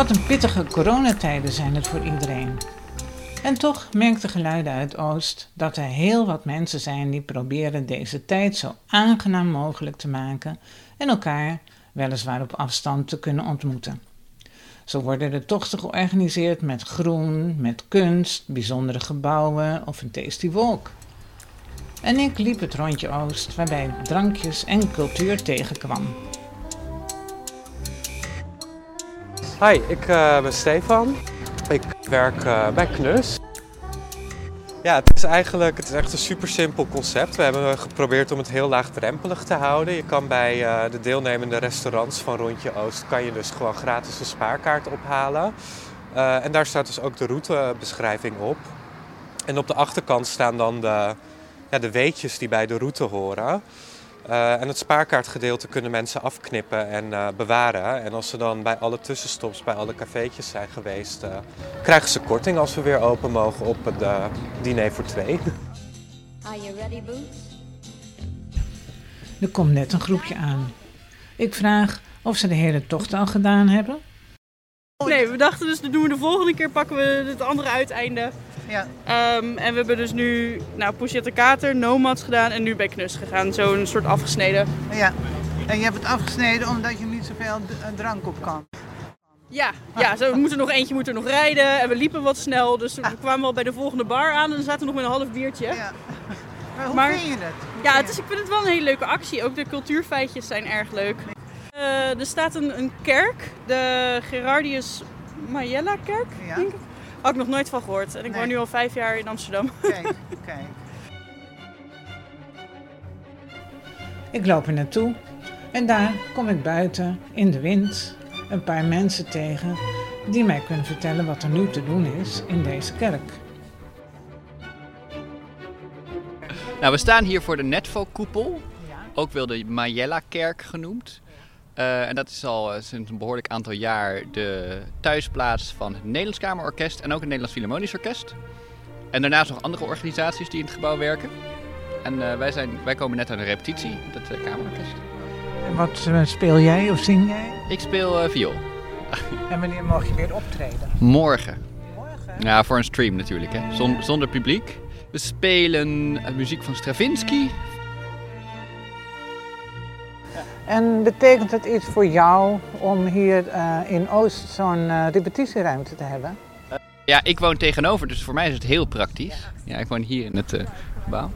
Wat een pittige coronatijden zijn het voor iedereen. En toch merkt de geluiden uit Oost dat er heel wat mensen zijn die proberen deze tijd zo aangenaam mogelijk te maken en elkaar weliswaar op afstand te kunnen ontmoeten. Zo worden de tochten georganiseerd met groen, met kunst, bijzondere gebouwen of een tasty walk. En ik liep het rondje Oost waarbij ik drankjes en cultuur tegenkwam. Hi, ik uh, ben Stefan. Ik werk uh, bij Knus. Ja, het is eigenlijk het is echt een super simpel concept. We hebben geprobeerd om het heel laagdrempelig te houden. Je kan bij uh, de deelnemende restaurants van Rondje Oost kan je dus gewoon gratis een spaarkaart ophalen. en daar staat dus ook de routebeschrijving op. En op de achterkant staan dan de, ja, de weetjes die bij de route horen. Uh, en het spaarkaartgedeelte kunnen mensen afknippen en uh, bewaren. En als ze dan bij alle tussenstops, bij alle cafeetjes zijn geweest, uh, krijgen ze korting als we weer open mogen op het diner voor twee. Are you ready, Boots? Er komt net een groepje aan. Ik vraag of ze de hele tocht al gedaan hebben. Nee, we dachten dus, dat doen we de volgende keer, pakken we het andere uiteinde. Ja. Um, en we hebben dus nu nou, Pochette Kater, Nomads gedaan en nu bij Knus gegaan. Zo'n soort afgesneden. Ja, en je hebt het afgesneden omdat je niet zoveel eh, drank op kan. Ja, ja zo, we moeten nog eentje moeten nog rijden en we liepen wat snel. Dus we kwamen al bij de volgende bar aan en zaten we nog met een half biertje. Ja. Maar hoe vind je het? ja, het is, ik vind het wel een hele leuke actie. Ook de cultuurfeitjes zijn erg leuk. Uh, er staat een, een kerk, de Gerardius Majella kerk, ja. denk ik. Had ik nog nooit van gehoord. En ik woon nu al vijf jaar in Amsterdam. Kijk, kijk. Ik loop er naartoe en daar kom ik buiten in de wind een paar mensen tegen die mij kunnen vertellen wat er nu te doen is in deze kerk. Nou, we staan hier voor de Netvo-koepel, ook wel de Majella-kerk genoemd. Uh, en dat is al uh, sinds een behoorlijk aantal jaar de thuisplaats van het Nederlands Kamerorkest en ook het Nederlands Philharmonisch Orkest. En daarnaast nog andere organisaties die in het gebouw werken. En uh, wij, zijn, wij komen net aan een repetitie met het Kamerorkest. En wat speel jij of zing jij? Ik speel viool. en wanneer mag je weer optreden? Morgen. Morgen? Ja, voor een stream natuurlijk, hè. zonder publiek. We spelen muziek van Stravinsky, En betekent het iets voor jou om hier uh, in Oost zo'n uh, repetitieruimte te hebben? ja, ik woon tegenover, dus voor mij is het heel praktisch. Ja, ik woon hier in het uh, gebouw.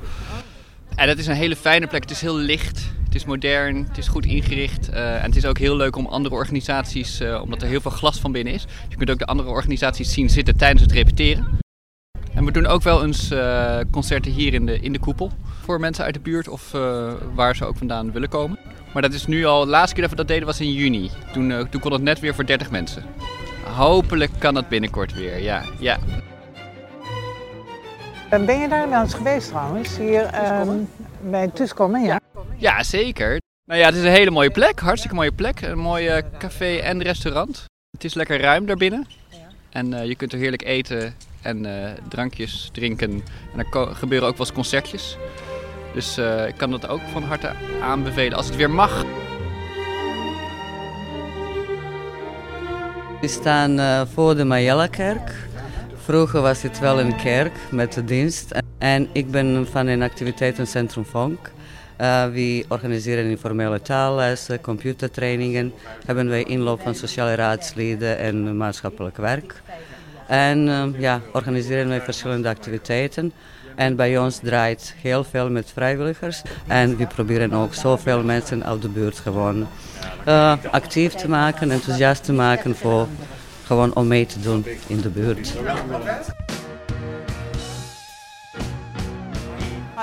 En het is een hele fijne plek. Het is heel licht, het is modern, het is goed ingericht. en het is ook heel leuk om andere organisaties, omdat er heel veel glas van binnen is. Je kunt ook de andere organisaties zien zitten tijdens het repeteren. En we doen ook wel eens concerten hier in de, in de koepel. Voor mensen uit de buurt of waar ze ook vandaan willen komen. Maar dat is nu al, de laatste keer dat we dat deden was in juni. Toen, uh, toen kon het net weer voor 30 mensen. Hopelijk kan dat binnenkort weer, ja. ja. Ben je daar wel eens geweest trouwens? Hier um, bij Tuskomen, ja? Ja, zeker. Nou ja, het is een hele mooie plek, hartstikke mooie plek. Een mooie café en restaurant. Het is lekker ruim daarbinnen. En uh, je kunt er heerlijk eten en uh, drankjes drinken. En er gebeuren ook wel eens concertjes. Dus uh, ik kan dat ook van harte aanbevelen als het weer mag. We staan uh, voor de Majella-kerk. Vroeger was het wel een kerk met de dienst. En ik ben van een activiteitencentrum Vonk. Uh, we organiseren informele taallessen, computertrainingen. Hebben wij inloop van sociale raadsleden en maatschappelijk werk. En ja, organiseren wij verschillende activiteiten. En bij ons draait heel veel met vrijwilligers. En we proberen ook zoveel mensen uit de buurt gewoon uh, actief te maken, enthousiast te maken voor gewoon om mee te doen in de buurt.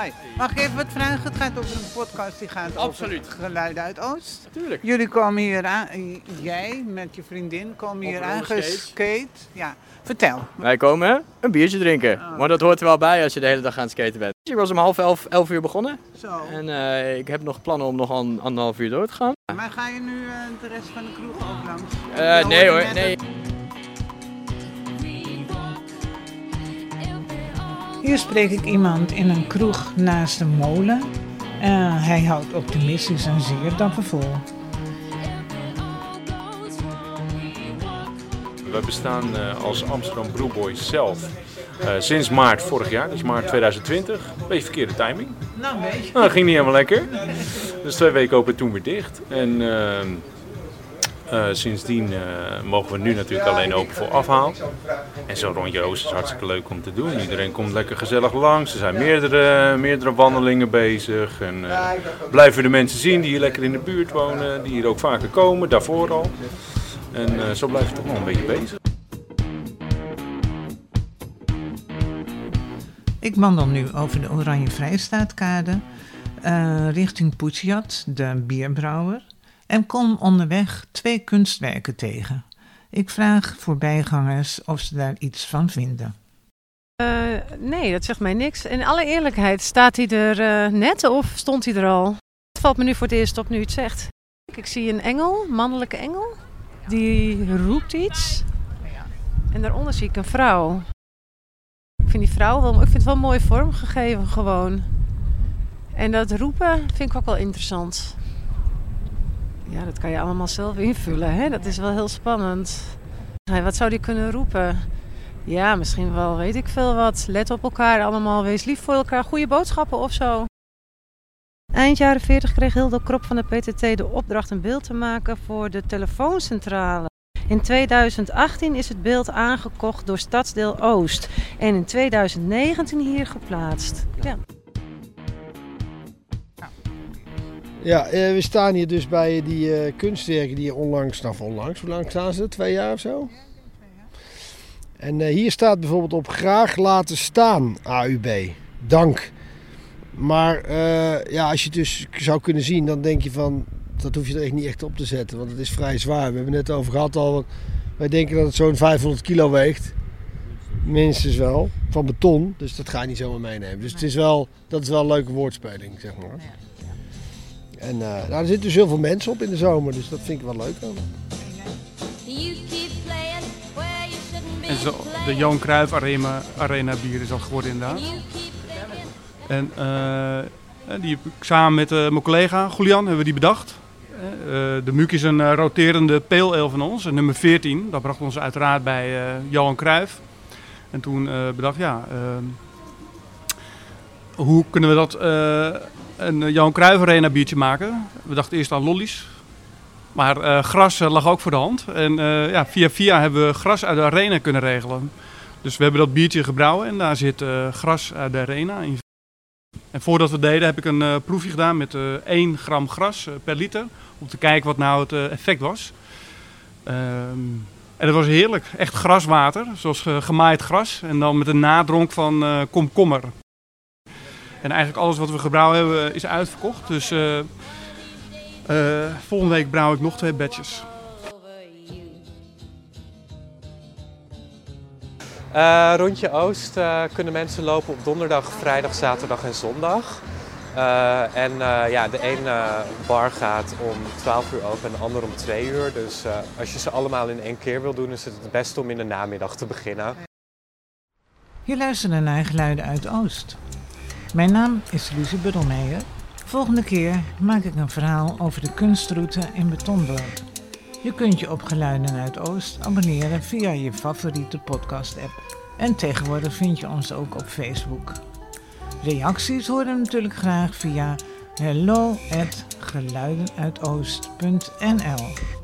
Hi. Mag ik even wat vragen? Het gaat over een podcast die gaat Absoluut. over geluiden uit Oost. Tuurlijk. Jullie komen hier aan, jij met je vriendin komen hier aangeskate. Ja. Vertel. Wij komen een biertje drinken. Oh. Maar dat hoort er wel bij als je de hele dag aan het skaten bent. Ik was om half elf, elf uur begonnen. Zo. En uh, ik heb nog plannen om nog een anderhalf uur door te gaan. Maar ga je nu uh, de rest van de kroeg ook langs? Uh, nee hoor, nee. Hier spreek ik iemand in een kroeg naast een molen. hij houdt optimistisch en zeer dapper vol. We bestaan als Amsterdam Brewboys zelf sinds maart vorig jaar, dus maart 2020. Beetje verkeerde timing. Nou, een beetje. Nou, dat ging niet helemaal lekker. Dus twee weken open, toen weer dicht. En ehm, uh, sindsdien uh, mogen we nu natuurlijk alleen open voor afhaal. En zo'n rondje Oost is hartstikke leuk om te doen. Iedereen komt lekker gezellig langs. Er zijn meerdere, meerdere wandelingen bezig. En uh, blijven de mensen zien die hier lekker in de buurt wonen. Die hier ook vaker komen, daarvoor al. En zo blijven we toch nog een beetje bezig. Ik wandel nu over de Oranje Vrijstaatkade richting Poetsjat, de bierbrouwer en kom onderweg twee kunstwerken tegen. Ik vraag voorbijgangers of ze daar iets van vinden. Uh, nee, dat zegt mij niks. In alle eerlijkheid, staat hij er uh, net of stond hij er al? Het valt me nu voor het eerst op nu het zegt. Ik zie een engel, mannelijke engel. Die roept iets. En daaronder zie ik een vrouw. Ik vind die vrouw wel, ik vind het wel mooi vormgegeven gewoon. En dat roepen vind ik ook wel interessant. Ja, dat kan je allemaal zelf invullen. Hè? Dat is wel heel spannend. Wat zou die kunnen roepen? Ja, misschien wel weet ik veel wat. Let op elkaar allemaal, wees lief voor elkaar, goede boodschappen of zo. Eind jaren 40 kreeg Hilde Krop van de PTT de opdracht een beeld te maken voor de telefooncentrale. In 2018 is het beeld aangekocht door Stadsdeel Oost en in 2019 hier geplaatst. Ja. Ja, eh, we staan hier dus bij die uh, kunstwerken die onlangs, nou onlangs, hoe lang staan ze? Twee jaar of zo? En uh, hier staat bijvoorbeeld op graag laten staan AUB. Dank. Maar uh, ja, als je het dus zou kunnen zien, dan denk je van, dat hoef je er echt niet echt op te zetten. Want het is vrij zwaar. We hebben het net over gehad al. Wij denken dat het zo'n 500 kilo weegt. Minstens wel. Van beton. Dus dat ga je niet zomaar meenemen. Dus het is wel, dat is wel een leuke woordspeling, zeg maar. En uh, nou, zitten dus heel veel mensen op in de zomer, dus dat vind ik wel leuk zo, de Johan Cruijff Arena, Arena bier is al geworden inderdaad. En uh, die heb ik samen met uh, mijn collega Julian hebben we die bedacht. de Muuk is een roterende pale van ons, nummer 14. Dat bracht ons uiteraard bij Johan Cruijff. En toen bedacht, ja, hoe kunnen we dat een eh, Johan Cruijff Arena biertje maken. We dachten eerst aan lollies. Maar uh, gras uh, lag ook voor de hand. En ja, via via hebben we gras uit de arena kunnen regelen. Dus we hebben dat biertje gebrouwen en daar zit gras uit de arena in. En voordat we deden heb ik een proefje gedaan met 1 gram gras per liter. Om te kijken wat nou het effect was. Um, en dat was heerlijk. Echt graswater, zoals gemaaid gras. En dan met een nadronk van komkommer. En eigenlijk alles wat we gebrouwen hebben is uitverkocht. Dus uh, uh, volgende week brouw ik nog twee batches. Uh, rondje Oost kunnen mensen lopen op donderdag, vrijdag, zaterdag en zondag. en ja, de ene bar gaat om 12 uur open en de andere om 2 uur. Dus als je ze allemaal in één keer wil doen, is het het beste om in de namiddag te beginnen. Je luistert naar Geluiden uit Oost. Mijn naam is Lucie Buddelmeijer. Volgende keer maak ik een verhaal over de kunstroute in Betondorp. Je kunt je op Geluiden uit Oost abonneren via je favoriete podcast-app. En tegenwoordig vind je ons ook op Facebook. Reacties horen natuurlijk graag via hello@geluidenuitoost.nl.